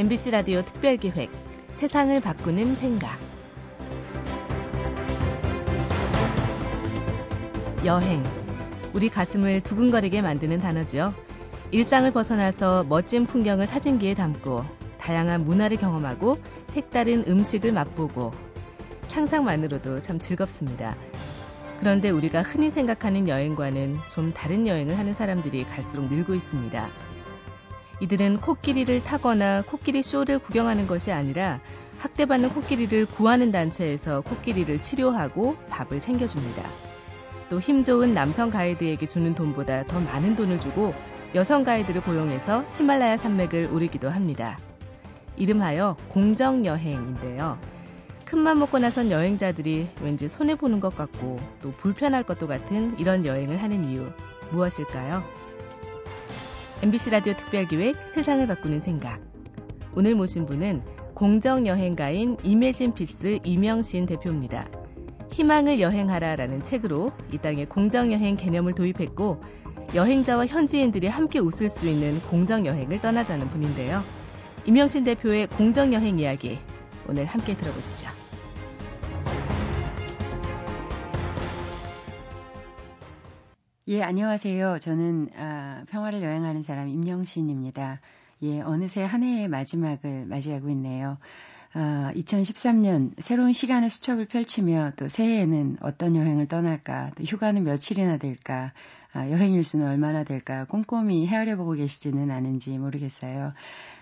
MBC 라디오 특별기획 세상을 바꾸는 생각 여행 우리 가슴을 두근거리게 만드는 단어죠. 일상을 벗어나서 멋진 풍경을 사진기에 담고 다양한 문화를 경험하고 색다른 음식을 맛보고 상상만으로도 참 즐겁습니다. 그런데 우리가 흔히 생각하는 여행과는 좀 다른 여행을 하는 사람들이 갈수록 늘고 있습니다. 이들은 코끼리를 타거나 코끼리 쇼를 구경하는 것이 아니라 학대받는 코끼리를 구하는 단체에서 코끼리를 치료하고 밥을 챙겨줍니다. 또 힘 좋은 남성 가이드에게 주는 돈보다 더 많은 돈을 주고 여성 가이드를 고용해서 히말라야 산맥을 오르기도 합니다. 이름하여 공정여행인데요. 큰맘 먹고 나선 여행자들이 왠지 손해보는 것 같고 또 불편할 것도 같은 이런 여행을 하는 이유 무엇일까요? MBC 라디오 특별기획 세상을 바꾸는 생각. 오늘 모신 분은 공정여행가인 이매진 피스 임영신 대표입니다. 희망을 여행하라라는 책으로 이 땅에 공정여행 개념을 도입했고 여행자와 현지인들이 함께 웃을 수 있는 공정여행을 떠나자는 분인데요. 임영신 대표의 공정여행 이야기 오늘 함께 들어보시죠. 예, 안녕하세요. 저는 아, 평화를 여행하는 사람 임영신입니다. 예, 어느새 한 해의 마지막을 맞이하고 있네요. 아, 2013년 새로운 시간의 수첩을 펼치며 또 새해에는 어떤 여행을 떠날까, 또 휴가는 며칠이나 될까, 아, 여행 일수는 얼마나 될까 꼼꼼히 헤아려 보고 계시지는 않은지 모르겠어요.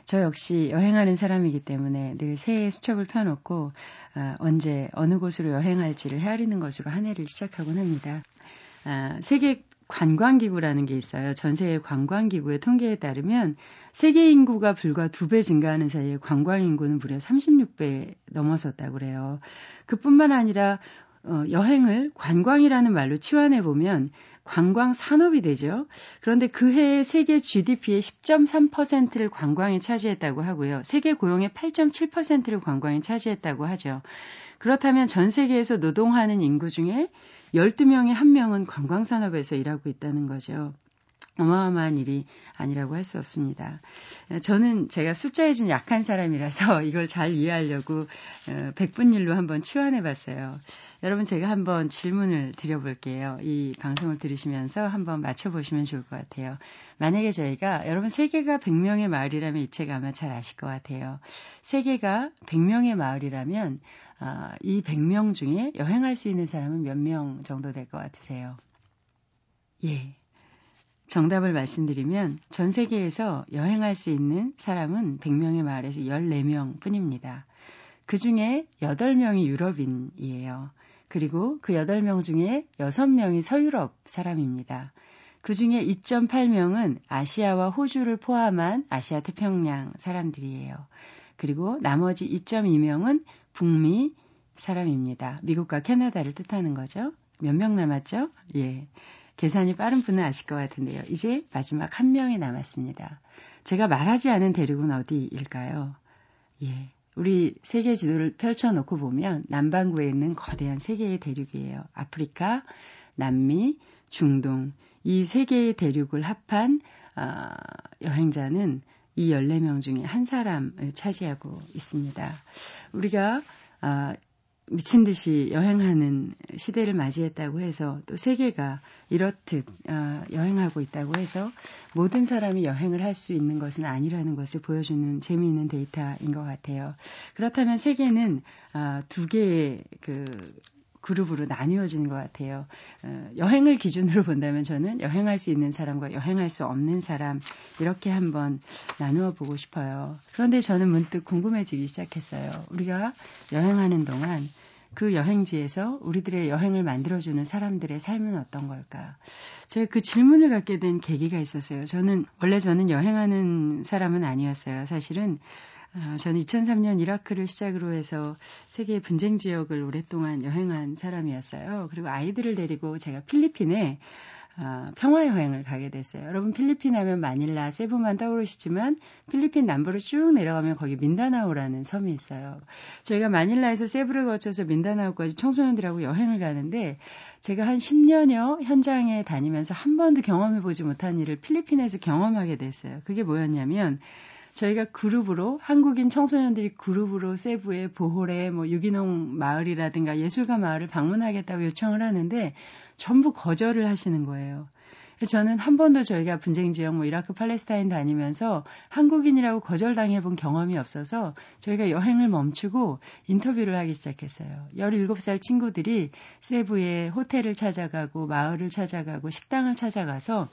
저 역시 여행하는 사람이기 때문에 늘 새해 수첩을 펴놓고 아, 언제 어느 곳으로 여행할지를 헤아리는 것으로 한 해를 시작하곤 합니다. 아, 세계 관광기구라는 게 있어요. 전 세계 관광기구의 통계에 따르면 세계 인구가 불과 두 배 증가하는 사이에 관광 인구는 무려 36배 넘어섰다고 그래요. 그뿐만 아니라 어, 여행을 관광이라는 말로 치환해 보면 관광 산업이 되죠. 그런데 그 해에 세계 GDP의 10.3%를 관광이 차지했다고 하고요. 세계 고용의 8.7%를 관광이 차지했다고 하죠. 그렇다면 전 세계에서 노동하는 인구 중에 12명의 1명은 관광 산업에서 일하고 있다는 거죠. 어마어마한 일이 아니라고 할 수 없습니다. 저는 제가 숫자에 좀 약한 사람이라서 이걸 잘 이해하려고 100분 어, 일로 한번 치환해 봤어요. 여러분 제가 한번 질문을 드려볼게요. 이 방송을 들으시면서 한번 맞춰보시면 좋을 것 같아요. 만약에 저희가 여러분 세계가 100명의 마을이라면 이 책 아마 잘 아실 것 같아요. 세계가 100명의 마을이라면 아, 이 100명 중에 여행할 수 있는 사람은 몇 명 정도 될 것 같으세요? 예. 정답을 말씀드리면 전 세계에서 여행할 수 있는 사람은 100명의 마을에서 14명 뿐입니다. 그 중에 8명이 유럽인이에요. 그리고 그 8명 중에 6명이 서유럽 사람입니다. 그 중에 2.8명은 아시아와 호주를 포함한 아시아 태평양 사람들이에요. 그리고 나머지 2.2명은 북미 사람입니다. 미국과 캐나다를 뜻하는 거죠. 몇 명 남았죠? 예. 계산이 빠른 분은 아실 것 같은데요. 이제 마지막 한 명이 남았습니다. 제가 말하지 않은 대륙은 어디일까요? 예. 우리 세계 지도를 펼쳐놓고 보면 남반구에 있는 거대한 세 개의 대륙이에요. 아프리카, 남미, 중동. 이 세 개의 대륙을 합한 어, 여행자는 이 14명 중에 한 사람을 차지하고 있습니다. 우리가 어, 미친 듯이 여행하는 시대를 맞이했다고 해서 또 세계가 이렇듯 어, 여행하고 있다고 해서 모든 사람이 여행을 할 수 있는 것은 아니라는 것을 보여주는 재미있는 데이터인 것 같아요. 그렇다면 세계는 어, 두 개의 그 그룹으로 나뉘어진 것 같아요. 어, 여행을 기준으로 본다면 저는 여행할 수 있는 사람과 여행할 수 없는 사람 이렇게 한번 나누어 보고 싶어요. 그런데 저는 문득 궁금해지기 시작했어요. 우리가 여행하는 동안 그 여행지에서 우리들의 여행을 만들어주는 사람들의 삶은 어떤 걸까? 제가 그 질문을 갖게 된 계기가 있었어요. 저는, 원래 저는 여행하는 사람은 아니었어요. 사실은 아, 저는 2003년 이라크를 시작으로 해서 세계 분쟁 지역을 오랫동안 여행한 사람이었어요. 그리고 아이들을 데리고 제가 필리핀에 어, 평화 여행을 가게 됐어요. 여러분 필리핀 하면 마닐라, 세부만 떠오르시지만 필리핀 남부로 쭉 내려가면 거기 민다나오라는 섬이 있어요. 저희가 마닐라에서 세부를 거쳐서 민다나오까지 청소년들하고 여행을 가는데 제가 한 10년여 현장에 다니면서 한 번도 경험해 보지 못한 일을 필리핀에서 경험하게 됐어요. 그게 뭐였냐면 저희가 그룹으로 한국인 청소년들이 그룹으로 세부의 보홀에 뭐 유기농 마을이라든가 예술가 마을을 방문하겠다고 요청을 하는데 전부 거절을 하시는 거예요. 저는 한 번도 저희가 분쟁 지역 뭐 이라크 팔레스타인 다니면서 한국인이라고 거절당해 본 경험이 없어서 저희가 여행을 멈추고 인터뷰를 하기 시작했어요. 17살 친구들이 세부의 호텔을 찾아가고 마을을 찾아가고 식당을 찾아가서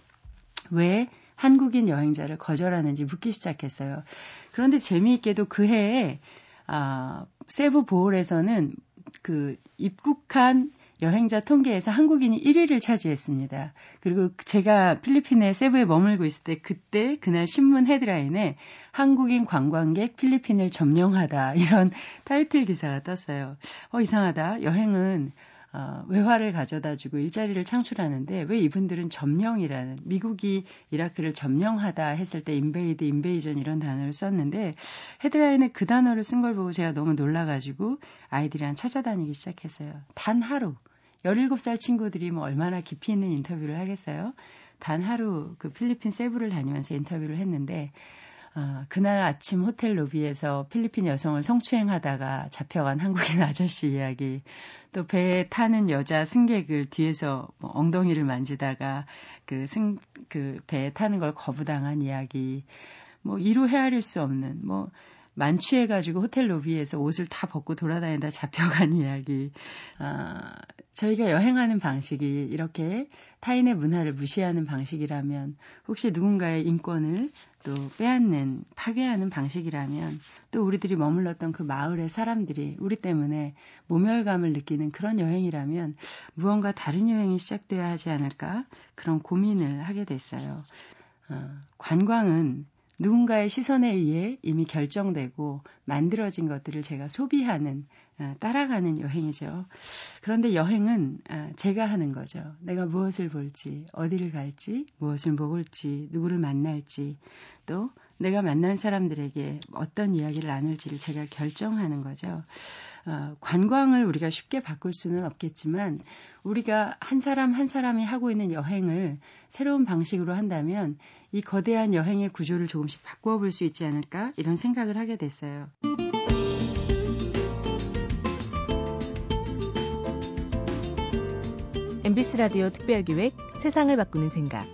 왜 한국인 여행자를 거절하는지 묻기 시작했어요. 그런데 재미있게도 그 해에 아, 세부 보홀에서는 그 입국한 여행자 통계에서 한국인이 1위를 차지했습니다. 그리고 제가 필리핀의 세부에 머물고 있을 때 그때 그날 신문 헤드라인에 한국인 관광객 필리핀을 점령하다 이런 타이틀 기사가 떴어요. 어 이상하다. 여행은 어, 외화를 가져다 주고 일자리를 창출하는데 왜 이분들은 점령이라는 미국이 이라크를 점령하다 했을 때 invade, invasion 이런 단어를 썼는데 헤드라인에 그 단어를 쓴 걸 보고 제가 너무 놀라가지고 아이들이랑 찾아다니기 시작했어요. 단 하루 17살 친구들이 뭐 얼마나 깊이 있는 인터뷰를 하겠어요. 단 하루 그 필리핀 세부를 다니면서 인터뷰를 했는데 어, 그날 아침 호텔 로비에서 필리핀 여성을 성추행하다가 잡혀간 한국인 아저씨 이야기, 또 배에 타는 여자 승객을 뒤에서 뭐 엉덩이를 만지다가 그 승, 그 배에 타는 걸 거부당한 이야기, 뭐 이루 헤아릴 수 없는, 뭐 만취해가지고 호텔 로비에서 옷을 다 벗고 돌아다니다 잡혀간 이야기. 아, 저희가 여행하는 방식이 이렇게 타인의 문화를 무시하는 방식이라면 혹시 누군가의 인권을 또 빼앗는 파괴하는 방식이라면 또 우리들이 머물렀던 그 마을의 사람들이 우리 때문에 모멸감을 느끼는 그런 여행이라면 무언가 다른 여행이 시작돼야 하지 않을까 그런 고민을 하게 됐어요. 어, 관광은 누군가의 시선에 의해 이미 결정되고 만들어진 것들을 제가 소비하는, 아, 따라가는 여행이죠. 그런데 여행은 아, 제가 하는 거죠. 내가 무엇을 볼지, 어디를 갈지, 무엇을 먹을지, 누구를 만날지, 또 내가 만난 사람들에게 어떤 이야기를 나눌지를 제가 결정하는 거죠. 어, 관광을 우리가 쉽게 바꿀 수는 없겠지만 우리가 한 사람 한 사람이 하고 있는 여행을 새로운 방식으로 한다면 이 거대한 여행의 구조를 조금씩 바꾸어 볼 수 있지 않을까 이런 생각을 하게 됐어요. MBC 라디오 특별기획 세상을 바꾸는 생각.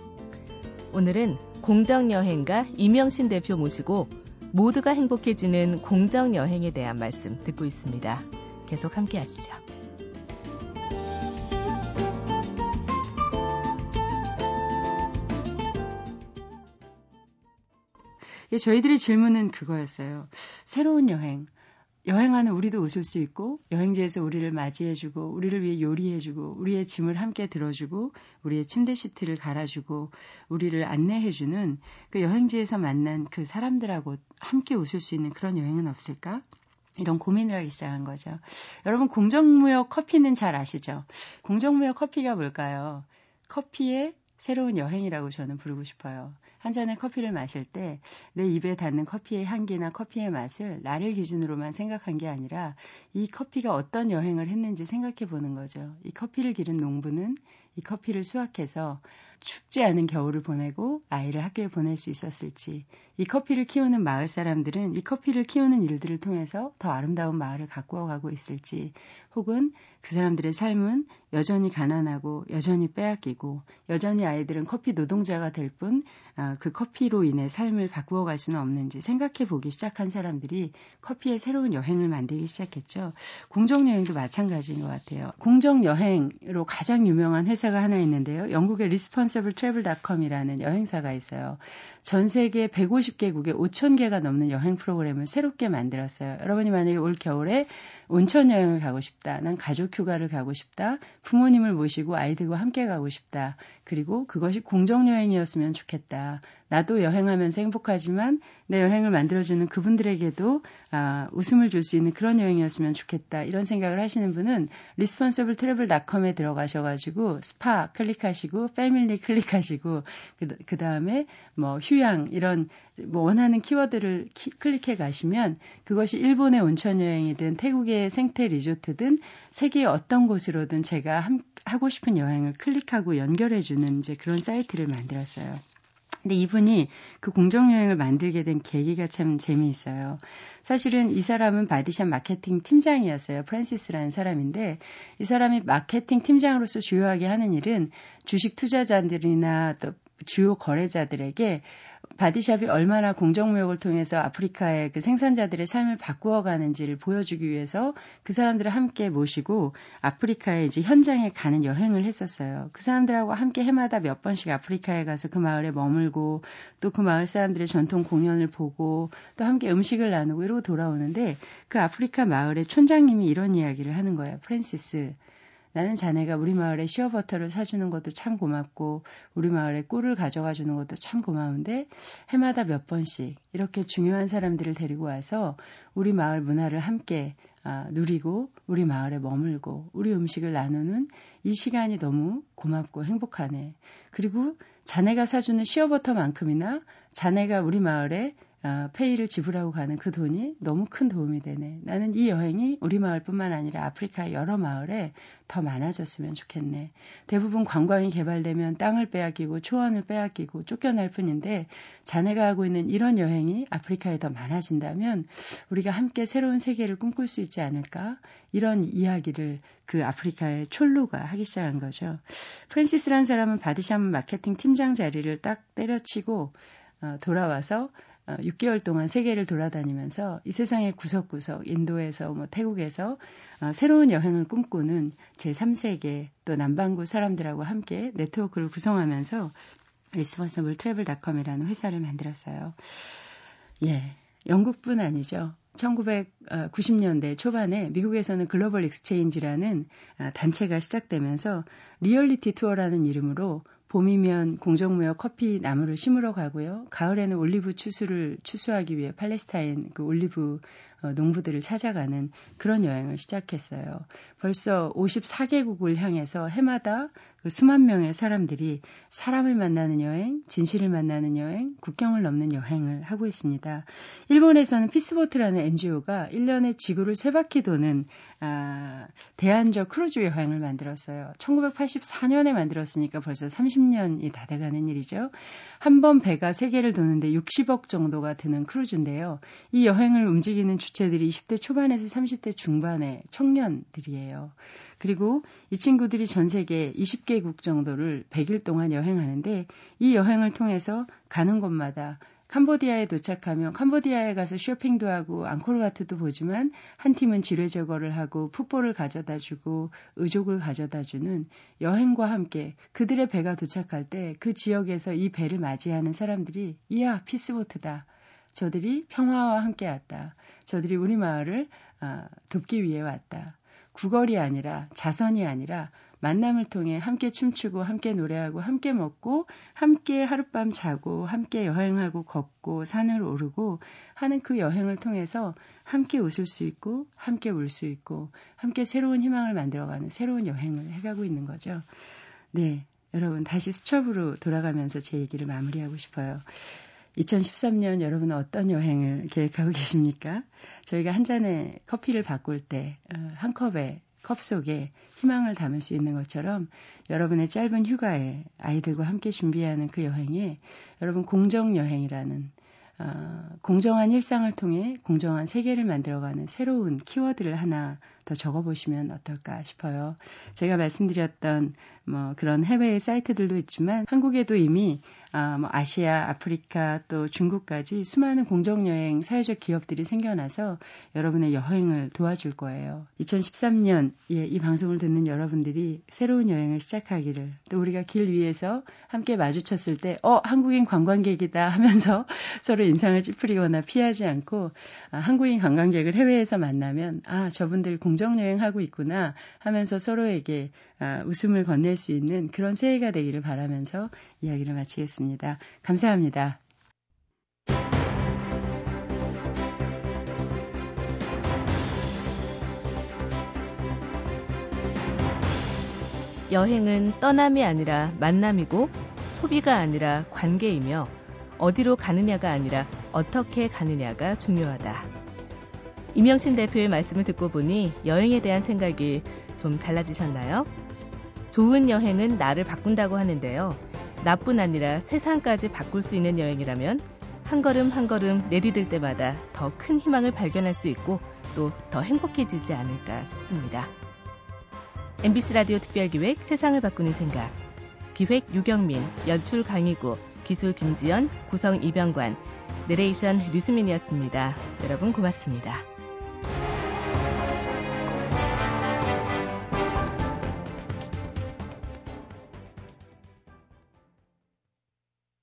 오늘은 공정여행가 이명신 대표 모시고 모두가 행복해지는 공정 여행에 대한 말씀 듣고 있습니다. 계속 함께 하시죠. 예, 저희들의 질문은 그거였어요. 새로운 여행. 여행하는 우리도 웃을 수 있고 여행지에서 우리를 맞이해주고 우리를 위해 요리해주고 우리의 짐을 함께 들어주고 우리의 침대 시트를 갈아주고 우리를 안내해주는 그 여행지에서 만난 그 사람들하고 함께 웃을 수 있는 그런 여행은 없을까? 이런 고민을 하기 시작한 거죠. 여러분 공정무역 커피는 잘 아시죠? 공정무역 커피가 뭘까요? 커피의 새로운 여행이라고 저는 부르고 싶어요. 한 잔의 커피를 마실 때 내 입에 닿는 커피의 향기나 커피의 맛을 나를 기준으로만 생각한 게 아니라 이 커피가 어떤 여행을 했는지 생각해 보는 거죠. 이 커피를 기른 농부는 이 커피를 수확해서 춥지 않은 겨울을 보내고 아이를 학교에 보낼 수 있었을지, 이 커피를 키우는 마을 사람들은 이 커피를 키우는 일들을 통해서 더 아름다운 마을을 가꾸어 가고 있을지, 혹은 그 사람들의 삶은 여전히 가난하고 여전히 빼앗기고 여전히 아이들은 커피 노동자가 될 뿐, 아, 그 커피로 인해 삶을 바꾸어 갈 수는 없는지 생각해 보기 시작한 사람들이 커피의 새로운 여행을 만들기 시작했죠. 공정여행도 마찬가지인 것 같아요. 공정여행으로 가장 유명한 회사가 하나 있는데요. 영국의 responsibletravel.com이라는 여행사가 있어요. 전 세계 150개국에 5,000개가 넘는 여행 프로그램을 새롭게 만들었어요. 여러분이 만약에 올 겨울에 온천 여행을 가고 싶다. 난 가족 휴가를 가고 싶다. 부모님을 모시고 아이들과 함께 가고 싶다. 그리고 그것이 공정 여행이었으면 좋겠다. 나도 여행하면서 행복하지만 내 여행을 만들어주는 그분들에게도 아, 웃음을 줄 수 있는 그런 여행이었으면 좋겠다. 이런 생각을 하시는 분은 responsibletravel.com에 들어가셔가지고 스파 클릭하시고 family 클릭하시고 그, 그 다음에 뭐 휴양 이런 뭐 원하는 키워드를 키, 클릭해 가시면 그것이 일본의 온천 여행이든 태국의 생태 리조트든 세계의 어떤 곳으로든 제가 함, 하고 싶은 여행을 클릭하고 연결해 주는 이제 그런 사이트를 만들었어요. 근데 이분이 그 공정여행을 만들게 된 계기가 참 재미있어요. 사실은 이 사람은 바디샵 마케팅 팀장이었어요. 프랜시스라는 사람인데 이 사람이 마케팅 팀장으로서 주요하게 하는 일은 주식 투자자들이나 또 주요 거래자들에게 바디샵이 얼마나 공정무역을 통해서 아프리카의 그 생산자들의 삶을 바꾸어 가는지를 보여주기 위해서 그 사람들을 함께 모시고 아프리카에 이제 현장에 가는 여행을 했었어요. 그 사람들하고 함께 해마다 몇 번씩 아프리카에 가서 그 마을에 머물고 또 그 마을 사람들의 전통 공연을 보고 또 함께 음식을 나누고 이러고 돌아오는데 그 아프리카 마을의 촌장님이 이런 이야기를 하는 거예요. 프랜시스. 나는 자네가 우리 마을에 시어버터를 사주는 것도 참 고맙고 우리 마을에 꿀을 가져가 주는 것도 참 고마운데 해마다 몇 번씩 이렇게 중요한 사람들을 데리고 와서 우리 마을 문화를 함께 아, 누리고 우리 마을에 머물고 우리 음식을 나누는 이 시간이 너무 고맙고 행복하네. 그리고 자네가 사주는 시어버터만큼이나 자네가 우리 마을에 어, 페이를 지불하고 가는 그 돈이 너무 큰 도움이 되네. 나는 이 여행이 우리 마을뿐만 아니라 아프리카 여러 마을에 더 많아졌으면 좋겠네. 대부분 관광이 개발되면 땅을 빼앗기고 초원을 빼앗기고 쫓겨날 뿐인데 자네가 하고 있는 이런 여행이 아프리카에 더 많아진다면 우리가 함께 새로운 세계를 꿈꿀 수 있지 않을까? 이런 이야기를 그 아프리카의 촐로가 하기 시작한 거죠. 프랜시스라는 사람은 바디샵 마케팅 팀장 자리를 딱 때려치고 어, 돌아와서 6개월 어, 동안 세계를 돌아다니면서 이 세상의 구석구석, 인도에서 뭐 태국에서 어, 새로운 여행을 꿈꾸는 제3세계 또 남반구 사람들하고 함께 네트워크를 구성하면서 트래블닷컴이라는 회사를 만들었어요. 예. 영국뿐 아니죠. 1990년대 초반에 미국에서는 Global Exchange라는 아, 단체가 시작되면서 reality tour라는 이름으로 봄이면 공정무역 커피 나무를 심으러 가고요. 가을에는 올리브 추수를 추수하기 위해 팔레스타인 그 올리브 어, 농부들을 찾아가는 그런 여행을 시작했어요. 벌써 54개국을 향해서 해마다 그 수만 명의 사람들이 사람을 만나는 여행, 진실을 만나는 여행, 국경을 넘는 여행을 하고 있습니다. 일본에서는 Peace Boat라는 NGO가 1년에 지구를 세 바퀴 도는 아, 대안적 크루즈 여행을 만들었어요. 1984년에 만들었으니까 벌써 30년이 다 돼가는 일이죠. 한 번 배가 세계를 도는데 60억 정도가 드는 크루즈인데요. 이 여행을 움직이는 주체들이 20대 초반에서 30대 중반의 청년들이에요. 그리고 이 친구들이 전 세계 20개국 정도를 100일 동안 여행하는데 이 여행을 통해서 가는 곳마다 캄보디아에 도착하면 캄보디아에 가서 쇼핑도 하고 앙코르와트도 보지만 한 팀은 지뢰 제거를 하고 풋볼을 가져다 주고 의족을 가져다 주는 여행과 함께 그들의 배가 도착할 때 그 지역에서 이 배를 맞이하는 사람들이 이야 피스보트다. 저들이 평화와 함께 왔다. 저들이 우리 마을을 아, 돕기 위해 왔다. 구걸이 아니라 자선이 아니라 만남을 통해 함께 춤추고 함께 노래하고 함께 먹고 함께 하룻밤 자고 함께 여행하고 걷고 산을 오르고 하는 그 여행을 통해서 함께 웃을 수 있고 함께 울 수 있고 함께 새로운 희망을 만들어가는 새로운 여행을 해가고 있는 거죠. 네. 여러분 다시 수첩으로 돌아가면서 제 얘기를 마무리하고 싶어요. 2013년 여러분은 어떤 여행을 계획하고 계십니까? 저희가 한 잔의 커피를 바꿀 때한 어, 컵에 컵 속에 희망을 담을 수 있는 것처럼 여러분의 짧은 휴가에 아이들과 함께 준비하는 그 여행에 여러분 공정 여행이라는 어, 공정한 일상을 통해 공정한 세계를 만들어가는 새로운 키워드를 하나 더 적어보시면 어떨까 싶어요. 제가 말씀드렸던 뭐 그런 해외의 사이트들도 있지만 한국에도 이미 아, 뭐 아시아, 아프리카 또 중국까지 수많은 공정여행 사회적 기업들이 생겨나서 여러분의 여행을 도와줄 거예요. 2013년 예, 이 방송을 듣는 여러분들이 새로운 여행을 시작하기를 또 우리가 길 위에서 함께 마주쳤을 때 어, 한국인 관광객이다 하면서 서로 인상을 찌푸리거나 피하지 않고 아, 한국인 관광객을 해외에서 만나면 아, 저분들 공정여행하고 있구나 하면서 서로에게 아, 웃음을 건넬 수 있는 그런 새해가 되기를 바라면서 이야기를 마치겠습니다. 감사합니다. 여행은 떠남이 아니라 만남이고 소비가 아니라 관계이며 어디로 가느냐가 아니라 어떻게 가느냐가 중요하다. 이명신 대표의 말씀을 듣고 보니 여행에 대한 생각이 좀 달라지셨나요? 좋은 여행은 나를 바꾼다고 하는데요. 나뿐 아니라 세상까지 바꿀 수 있는 여행이라면 한 걸음 한 걸음 내디딜 때마다 더 큰 희망을 발견할 수 있고 또 더 행복해지지 않을까 싶습니다. MBC 라디오 특별기획 세상을 바꾸는 생각 기획 유경민, 연출 강희구, 기술 김지연, 구성 이병관, 내레이션 류수민이었습니다. 여러분 고맙습니다.